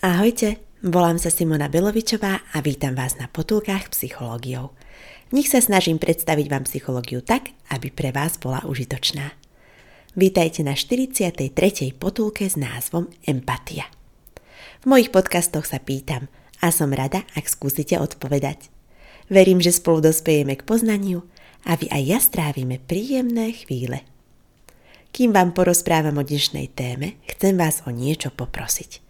Ahojte, volám sa Simona Belovičová a vítam vás na potulkách psychológiou. V nich sa snažím predstaviť vám psychológiu tak, aby pre vás bola užitočná. Vítajte na 43. potulke s názvom Empatia. V mojich podcastoch sa pýtam a som rada, ak skúsite odpovedať. Verím, že spolu dospejeme k poznaniu a vy aj ja strávime príjemné chvíle. Kým vám porozprávam o dnešnej téme, chcem vás o niečo poprosiť –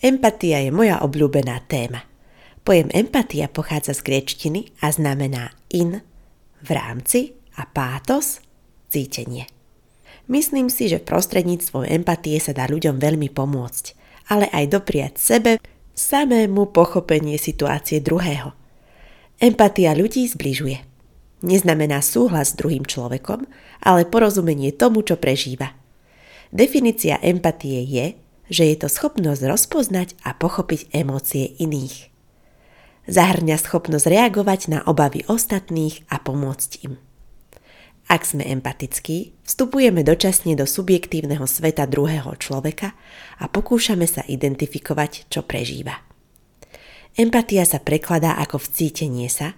Empatia je moja obľúbená téma. Pojem empatia pochádza z gréčtiny a znamená in, v rámci a pátos, cítenie. Myslím si, že prostredníctvom empatie sa dá ľuďom veľmi pomôcť, ale aj dopriať sebe samému pochopenie situácie druhého. Empatia ľudí zbližuje. Neznamená súhlas s druhým človekom, ale porozumenie tomu, čo prežíva. Definícia empatie je, že je to schopnosť rozpoznať a pochopiť emócie iných. Zahrňa schopnosť reagovať na obavy ostatných a pomôcť im. Ak sme empatickí, vstupujeme dočasne do subjektívneho sveta druhého človeka a pokúšame sa identifikovať, čo prežíva. Empatia sa prekladá ako vcítenie sa,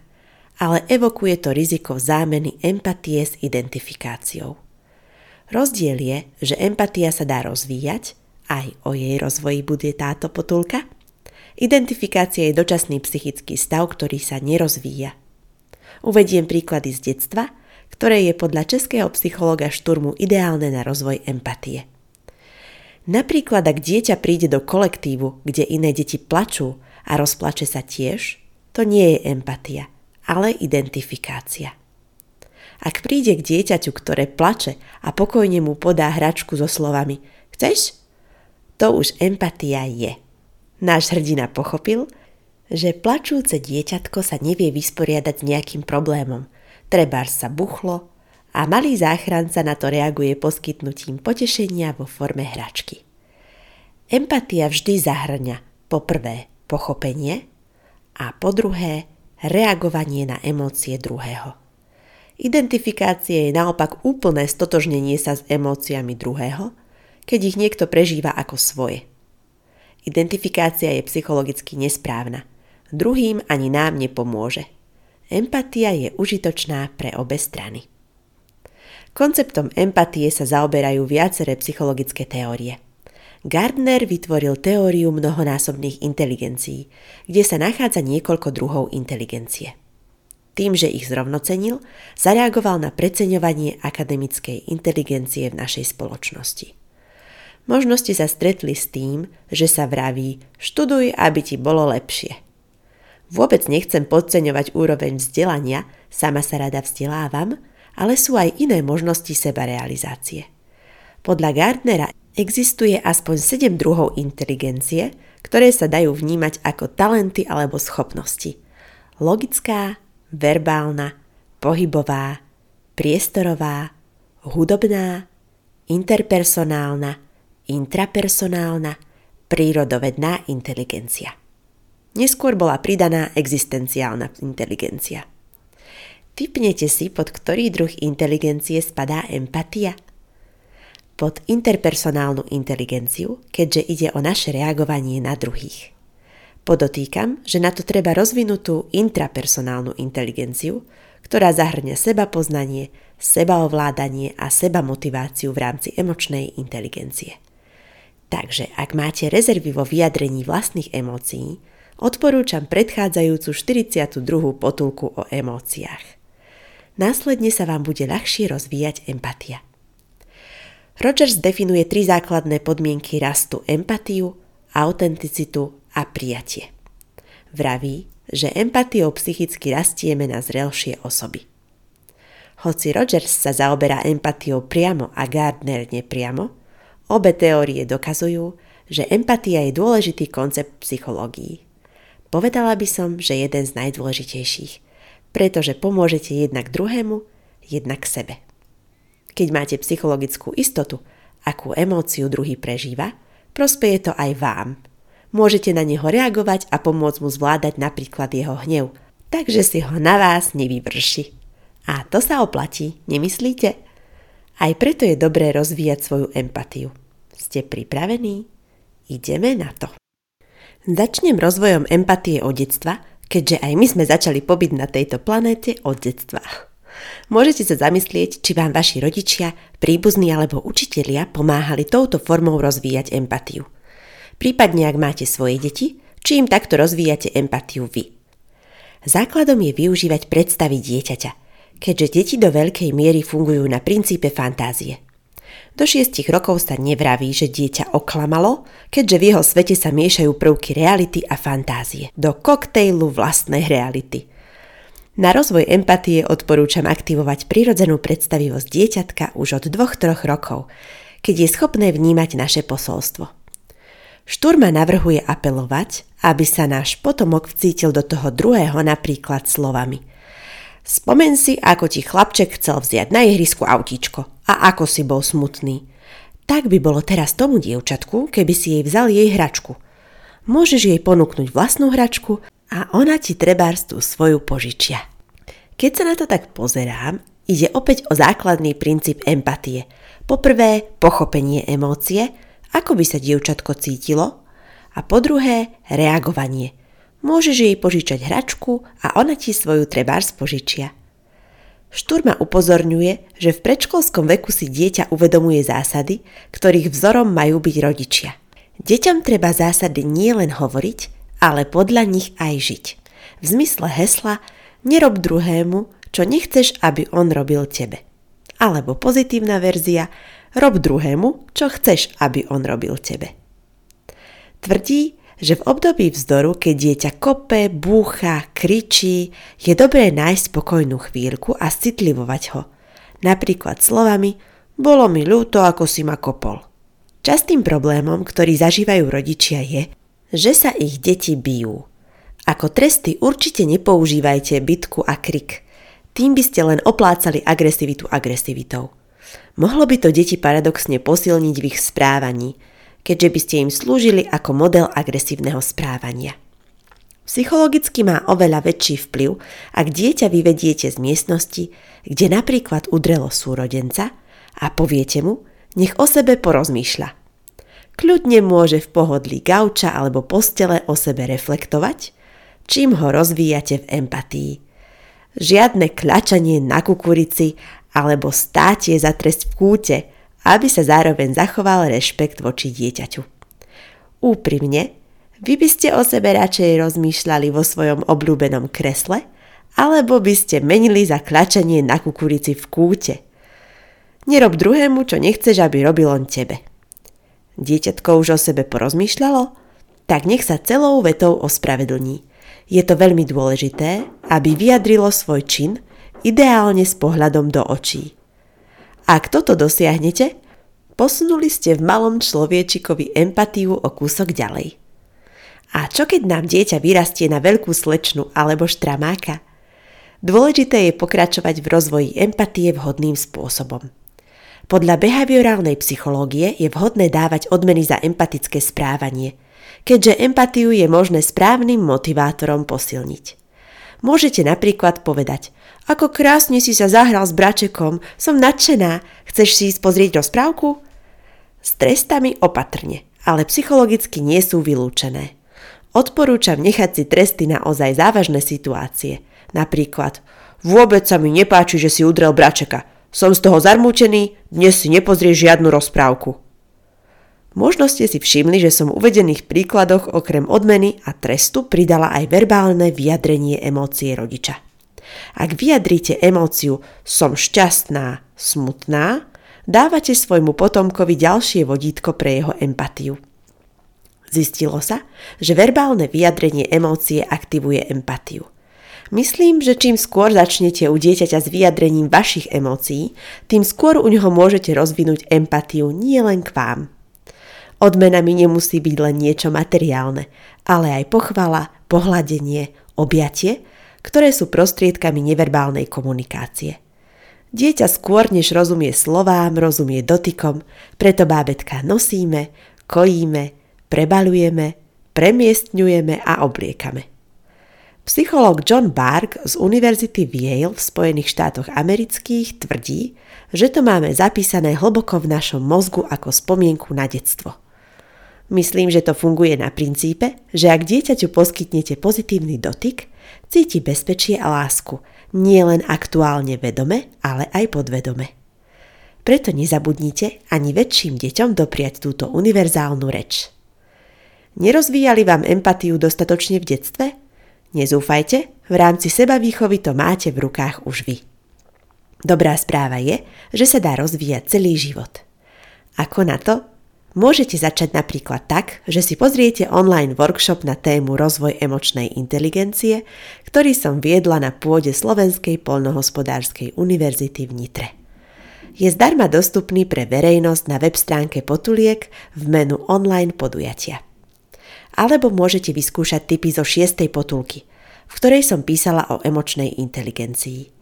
ale evokuje to riziko zámeny empatie s identifikáciou. Rozdiel je, že empatia sa dá rozvíjať aj o jej rozvoji bude táto potulka? Identifikácia je dočasný psychický stav, ktorý sa nerozvíja. Uvediem príklady z detstva, ktoré je podľa českého psychologa Šturmu ideálne na rozvoj empatie. Napríklad, ak dieťa príde do kolektívu, kde iné deti plačú a rozplače sa tiež, to nie je empatia, ale identifikácia. Ak príde k dieťaťu, ktoré plače a pokojne mu podá hračku so slovami Chceš? To už empatia je. Náš hrdina pochopil, že plačúce dieťatko sa nevie vysporiadať s nejakým problémom. Trebár sa buchlo a malý záchranca na to reaguje poskytnutím potešenia vo forme hračky. Empatia vždy zahrňa po prvé pochopenie a po druhé reagovanie na emócie druhého. Identifikácia je naopak úplné stotožnenie sa s emóciami druhého keď ich niekto prežíva ako svoje. Identifikácia je psychologicky nesprávna. Druhým ani nám nepomôže. Empatia je užitočná pre obe strany. Konceptom empatie sa zaoberajú viaceré psychologické teórie. Gardner vytvoril teóriu mnohonásobných inteligencií, kde sa nachádza niekoľko druhov inteligencie. Tým, že ich zrovnocenil, zareagoval na preceňovanie akademickej inteligencie v našej spoločnosti. Možno ste sa stretli s tým, že sa vraví študuj, aby ti bolo lepšie. Vôbec nechcem podceňovať úroveň vzdelania, sama sa rada vzdelávam, ale sú aj iné možnosti sebarealizácie. Podľa Gardnera existuje aspoň 7 druhov inteligencie, ktoré sa dajú vnímať ako talenty alebo schopnosti. Logická, verbálna, pohybová, priestorová, hudobná, interpersonálna, intrapersonálna, prírodovedná inteligencia. Neskôr bola pridaná existenciálna inteligencia. Typnete si, pod ktorý druh inteligencie spadá empatia? Pod interpersonálnu inteligenciu, keďže ide o naše reagovanie na druhých. Podotýkam, že na to treba rozvinutú intrapersonálnu inteligenciu, ktorá zahrňa seba poznanie, sebaovládanie a seba motiváciu v rámci emočnej inteligencie. Takže ak máte rezervy vo vyjadrení vlastných emócií, odporúčam predchádzajúcu 42. potulku o emóciách. Následne sa vám bude ľahšie rozvíjať empatia. Rogers definuje tri základné podmienky rastu empatiu, autenticitu a prijatie. Vraví, že empatiou psychicky rastieme na zrelšie osoby. Hoci Rogers sa zaoberá empatiou priamo a Gardner nepriamo, obe teórie dokazujú, že empatia je dôležitý koncept psychológií. Povedala by som, že jeden z najdôležitejších, pretože pomôžete jednak druhému, jednak sebe. Keď máte psychologickú istotu, akú emóciu druhý prežíva, prospeje to aj vám. Môžete na neho reagovať a pomôcť mu zvládať napríklad jeho hnev, takže si ho na vás nevyvrši. A to sa oplatí, nemyslíte? Aj preto je dobré rozvíjať svoju empatiu. Ste pripravení? Ideme na to. Začnem rozvojom empatie od detstva, keďže aj my sme začali pobyť na tejto planéte od detstva. Môžete sa zamyslieť, či vám vaši rodičia, príbuzní alebo učitelia pomáhali touto formou rozvíjať empatiu. Prípadne, ak máte svoje deti, či im takto rozvíjate empatiu vy. Základom je využívať predstavy dieťaťa, keďže deti do veľkej miery fungujú na princípe fantázie. Do šiestich rokov sa nevraví, že dieťa oklamalo, keďže v jeho svete sa miešajú prvky reality a fantázie do koktejlu vlastnej reality. Na rozvoj empatie odporúčam aktivovať prirodzenú predstavivosť dieťatka už od 2-3 rokov, keď je schopné vnímať naše posolstvo. Šturma navrhuje apelovať, aby sa náš potomok vcítil do toho druhého napríklad slovami – Spomen si, ako ti chlapček chcel vziať na ihrisku autíčko a ako si bol smutný. Tak by bolo teraz tomu dievčatku, keby si jej vzal jej hračku. Môžeš jej ponúknuť vlastnú hračku a ona ti trebárs tú svoju požičia. Keď sa na to tak pozerám, ide opäť o základný princíp empatie. Poprvé, pochopenie emócie, ako by sa dievčatko cítilo, a po druhé, reagovanie – Môžeš jej požičať hračku a ona ti svoju trebárs požičia. Šturma upozorňuje, že v predškolskom veku si dieťa uvedomuje zásady, ktorých vzorom majú byť rodičia. Deťom treba zásady nielen hovoriť, ale podľa nich aj žiť. V zmysle hesla nerob druhému, čo nechceš, aby on robil tebe. Alebo pozitívna verzia rob druhému, čo chceš, aby on robil tebe. Tvrdí, že v období vzdoru, keď dieťa kope, búcha, kričí, je dobré nájsť spokojnú chvíľku a citlivovať ho. Napríklad slovami bolo mi ľúto, ako si ma kopol. Častým problémom, ktorý zažívajú rodičia je, že sa ich deti bijú. Ako tresty určite nepoužívajte bitku a krik. Tým by ste len oplácali agresivitu agresivitou. Mohlo by to deti paradoxne posilniť v ich správaní – keďže by ste im slúžili ako model agresívneho správania. Psychologicky má oveľa väčší vplyv, ak dieťa vyvediete z miestnosti, kde napríklad udrelo súrodenca a poviete mu, nech o sebe porozmýšľa. Kľudne môže v pohodlí gauča alebo postele o sebe reflektovať, čím ho rozvíjate v empatii. Žiadne kľačanie na kukurici alebo státie za trest v kúte – aby sa zároveň zachoval rešpekt voči dieťaťu. Úprimne, vy by ste o sebe radšej rozmýšľali vo svojom obľúbenom kresle, alebo by ste menili za klačanie na kukurici v kúte. Nerob druhému, čo nechceš, aby robil on tebe. Dieťatko už o sebe porozmýšľalo? Tak nech sa celou vetou ospravedlní. Je to veľmi dôležité, aby vyjadrilo svoj čin, ideálne s pohľadom do očí. Ak toto dosiahnete, posunuli ste v malom človečikovi empatiu o kúsok ďalej. A čo keď nám dieťa vyrastie na veľkú slečnu alebo štramáka? Dôležité je pokračovať v rozvoji empatie vhodným spôsobom. Podľa behaviorálnej psychológie je vhodné dávať odmeny za empatické správanie, keďže empatiu je možné správnym motivátorom posilniť. Môžete napríklad povedať – ako krásne si sa zahral s bračekom, som nadšená. Chceš si ísť pozrieť rozprávku? S trestami opatrne, ale psychologicky nie sú vylúčené. Odporúčam nechať si tresty na ozaj závažné situácie. Napríklad, vôbec sa mi nepáči, že si udrel bračeka. Som z toho zarmútený, dnes si nepozrieš žiadnu rozprávku. Možno ste si všimli, že som v uvedených príkladoch okrem odmeny a trestu pridala aj verbálne vyjadrenie emócie rodiča. Ak vyjadríte emóciu som šťastná, smutná, dávate svojmu potomkovi ďalšie vodítko pre jeho empatiu. Zistilo sa, že verbálne vyjadrenie emócie aktivuje empatiu. Myslím, že čím skôr začnete u dieťaťa s vyjadrením vašich emócií, tým skôr u neho môžete rozvinúť empatiu nie len k vám. Odmenami nemusí byť len niečo materiálne, ale aj pochvala, pohľadenie, objatie, ktoré sú prostriedkami neverbálnej komunikácie. Dieťa skôr než rozumie slovám, rozumie dotykom, preto bábetka nosíme, kojíme, prebalujeme, premiestňujeme a obliekame. Psychológ John Bark z Univerzity v Yale v Spojených štátoch amerických tvrdí, že to máme zapísané hlboko v našom mozgu ako spomienku na detstvo. Myslím, že to funguje na princípe, že ak dieťaťu poskytnete pozitívny dotyk, cíti bezpečie a lásku, nie len aktuálne vedome, ale aj podvedome. Preto nezabudnite ani väčším deťom dopriať túto univerzálnu reč. Nerozvíjali vám empatiu dostatočne v detstve? Nezúfajte, v rámci seba výchovy to máte v rukách už vy. Dobrá správa je, že sa dá rozvíjať celý život. Ako na to? Môžete začať napríklad tak, že si pozriete online workshop na tému rozvoj emočnej inteligencie, ktorý som viedla na pôde Slovenskej polnohospodárskej univerzity v Nitre. Je zdarma dostupný pre verejnosť na web stránke Potuliek v menu online podujatia alebo môžete vyskúšať typy zo šiestej potulky, v ktorej som písala o emočnej inteligencii.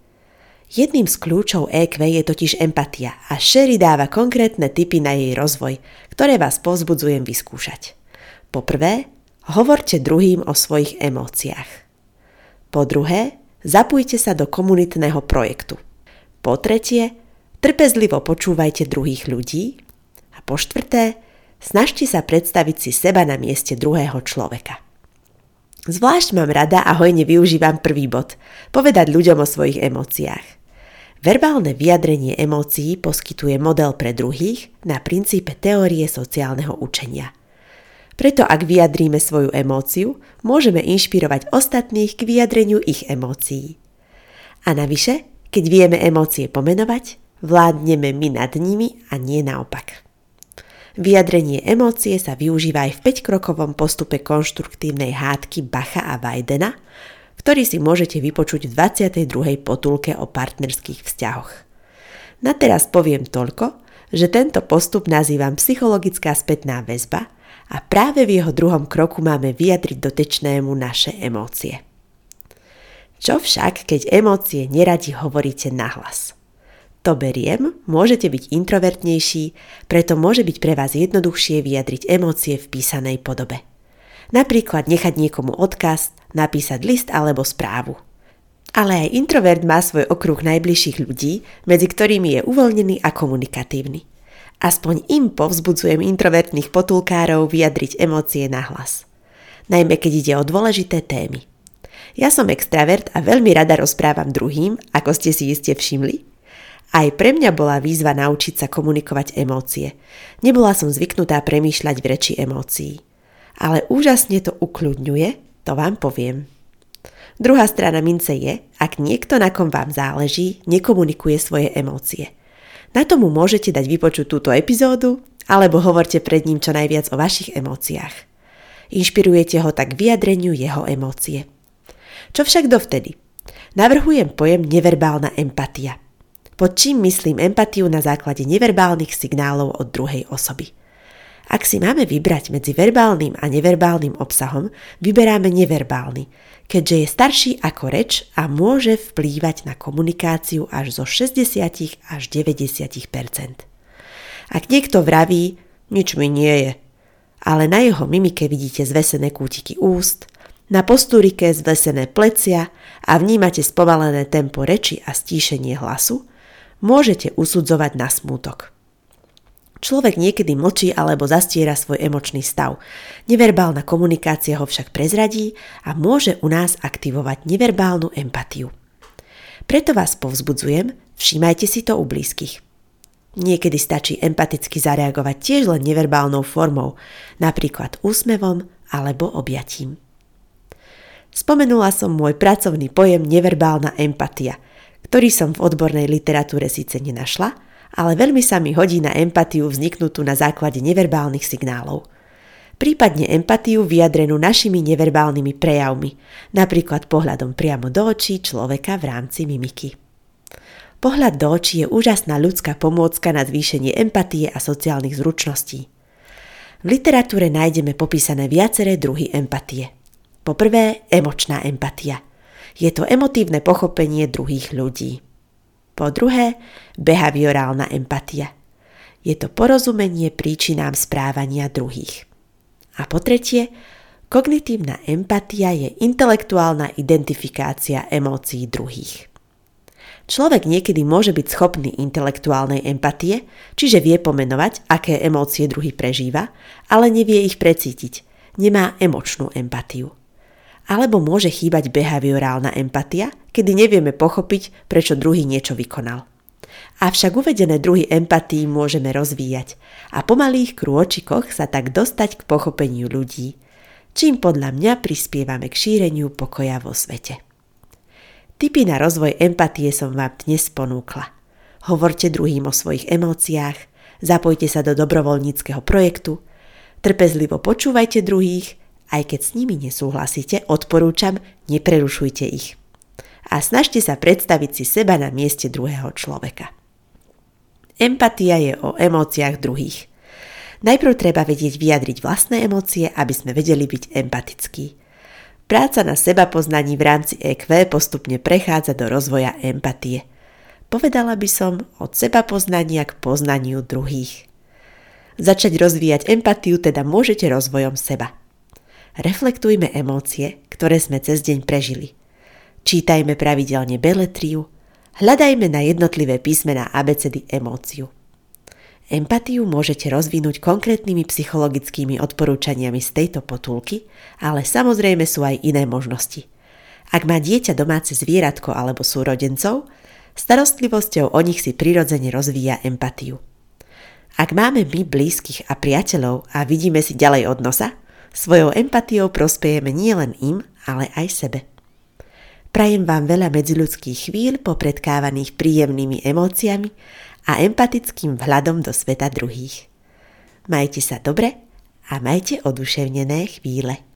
Jedným z kľúčov EQ je totiž empatia a Sherry dáva konkrétne typy na jej rozvoj, ktoré vás povzbudzujem vyskúšať. Po prvé, hovorte druhým o svojich emóciách. Po druhé, zapojte sa do komunitného projektu. Po tretie, trpezlivo počúvajte druhých ľudí. A po štvrté, Snažte sa predstaviť si seba na mieste druhého človeka. Zvlášť mám rada a hojne využívam prvý bod, povedať ľuďom o svojich emóciách. Verbálne vyjadrenie emócií poskytuje model pre druhých na princípe teórie sociálneho učenia. Preto ak vyjadríme svoju emóciu, môžeme inšpirovať ostatných k vyjadreniu ich emócií. A navyše, keď vieme emócie pomenovať, vládneme my nad nimi a nie naopak. Vyjadrenie emócie sa využíva aj v 5-krokovom postupe konštruktívnej hádky Bacha a Vajdena, ktorý si môžete vypočuť v 22. potulke o partnerských vzťahoch. Na teraz poviem toľko, že tento postup nazývam psychologická spätná väzba a práve v jeho druhom kroku máme vyjadriť dotečnému naše emócie. Čo však, keď emócie neradi hovoríte nahlas? To beriem, môžete byť introvertnejší, preto môže byť pre vás jednoduchšie vyjadriť emócie v písanej podobe. Napríklad nechať niekomu odkaz, napísať list alebo správu. Ale aj introvert má svoj okruh najbližších ľudí, medzi ktorými je uvoľnený a komunikatívny. Aspoň im povzbudzujem introvertných potulkárov vyjadriť emócie na hlas. Najmä keď ide o dôležité témy. Ja som extravert a veľmi rada rozprávam druhým, ako ste si iste všimli, aj pre mňa bola výzva naučiť sa komunikovať emócie. Nebola som zvyknutá premýšľať v reči emócií. Ale úžasne to ukľudňuje, to vám poviem. Druhá strana mince je, ak niekto, na kom vám záleží, nekomunikuje svoje emócie. Na tomu môžete dať vypočuť túto epizódu, alebo hovorte pred ním čo najviac o vašich emóciách. Inšpirujete ho tak vyjadreniu jeho emócie. Čo však dovtedy? Navrhujem pojem neverbálna empatia – pod čím myslím empatiu na základe neverbálnych signálov od druhej osoby. Ak si máme vybrať medzi verbálnym a neverbálnym obsahom, vyberáme neverbálny, keďže je starší ako reč a môže vplývať na komunikáciu až zo 60 až 90 Ak niekto vraví, nič mi nie je, ale na jeho mimike vidíte zvesené kútiky úst, na postúrike zvesené plecia a vnímate spomalené tempo reči a stíšenie hlasu, môžete usudzovať na smútok. Človek niekedy mlčí alebo zastiera svoj emočný stav. Neverbálna komunikácia ho však prezradí a môže u nás aktivovať neverbálnu empatiu. Preto vás povzbudzujem, všímajte si to u blízkych. Niekedy stačí empaticky zareagovať tiež len neverbálnou formou, napríklad úsmevom alebo objatím. Spomenula som môj pracovný pojem neverbálna empatia – ktorý som v odbornej literatúre síce nenašla, ale veľmi sa mi hodí na empatiu vzniknutú na základe neverbálnych signálov. prípadne empatiu vyjadrenú našimi neverbálnymi prejavmi, napríklad pohľadom priamo do očí človeka v rámci mimiky. Pohľad do očí je úžasná ľudská pomôcka na zvýšenie empatie a sociálnych zručností. V literatúre nájdeme popísané viaceré druhy empatie. Poprvé, emočná empatia. Je to emotívne pochopenie druhých ľudí. Po druhé, behaviorálna empatia. Je to porozumenie príčinám správania druhých. A po tretie, kognitívna empatia je intelektuálna identifikácia emócií druhých. Človek niekedy môže byť schopný intelektuálnej empatie, čiže vie pomenovať, aké emócie druhý prežíva, ale nevie ich precítiť. Nemá emočnú empatiu. Alebo môže chýbať behaviorálna empatia, kedy nevieme pochopiť, prečo druhý niečo vykonal. Avšak uvedené druhy empatii môžeme rozvíjať a po malých krôčikoch sa tak dostať k pochopeniu ľudí, čím podľa mňa prispievame k šíreniu pokoja vo svete. Tipy na rozvoj empatie som vám dnes ponúkla. Hovorte druhým o svojich emóciách, zapojte sa do dobrovoľníckého projektu, trpezlivo počúvajte druhých, aj keď s nimi nesúhlasíte, odporúčam, neprerušujte ich. A snažte sa predstaviť si seba na mieste druhého človeka. Empatia je o emóciách druhých. Najprv treba vedieť vyjadriť vlastné emócie, aby sme vedeli byť empatickí. Práca na seba poznaní v rámci EQ postupne prechádza do rozvoja empatie. Povedala by som od seba poznania k poznaniu druhých. Začať rozvíjať empatiu teda môžete rozvojom seba. Reflektujme emócie, ktoré sme cez deň prežili. Čítajme pravidelne beletriu, hľadajme na jednotlivé písmená abecedy emóciu. Empatiu môžete rozvinúť konkrétnymi psychologickými odporúčaniami z tejto potulky, ale samozrejme sú aj iné možnosti. Ak má dieťa domáce zvieratko alebo súrodencov, starostlivosťou o nich si prirodzene rozvíja empatiu. Ak máme my blízkych a priateľov a vidíme si ďalej od nosa, svojou empatiou prospejeme nielen im, ale aj sebe. Prajem vám veľa medziľudských chvíľ popredkávaných príjemnými emóciami a empatickým vhľadom do sveta druhých. Majte sa dobre a majte oduševnené chvíle.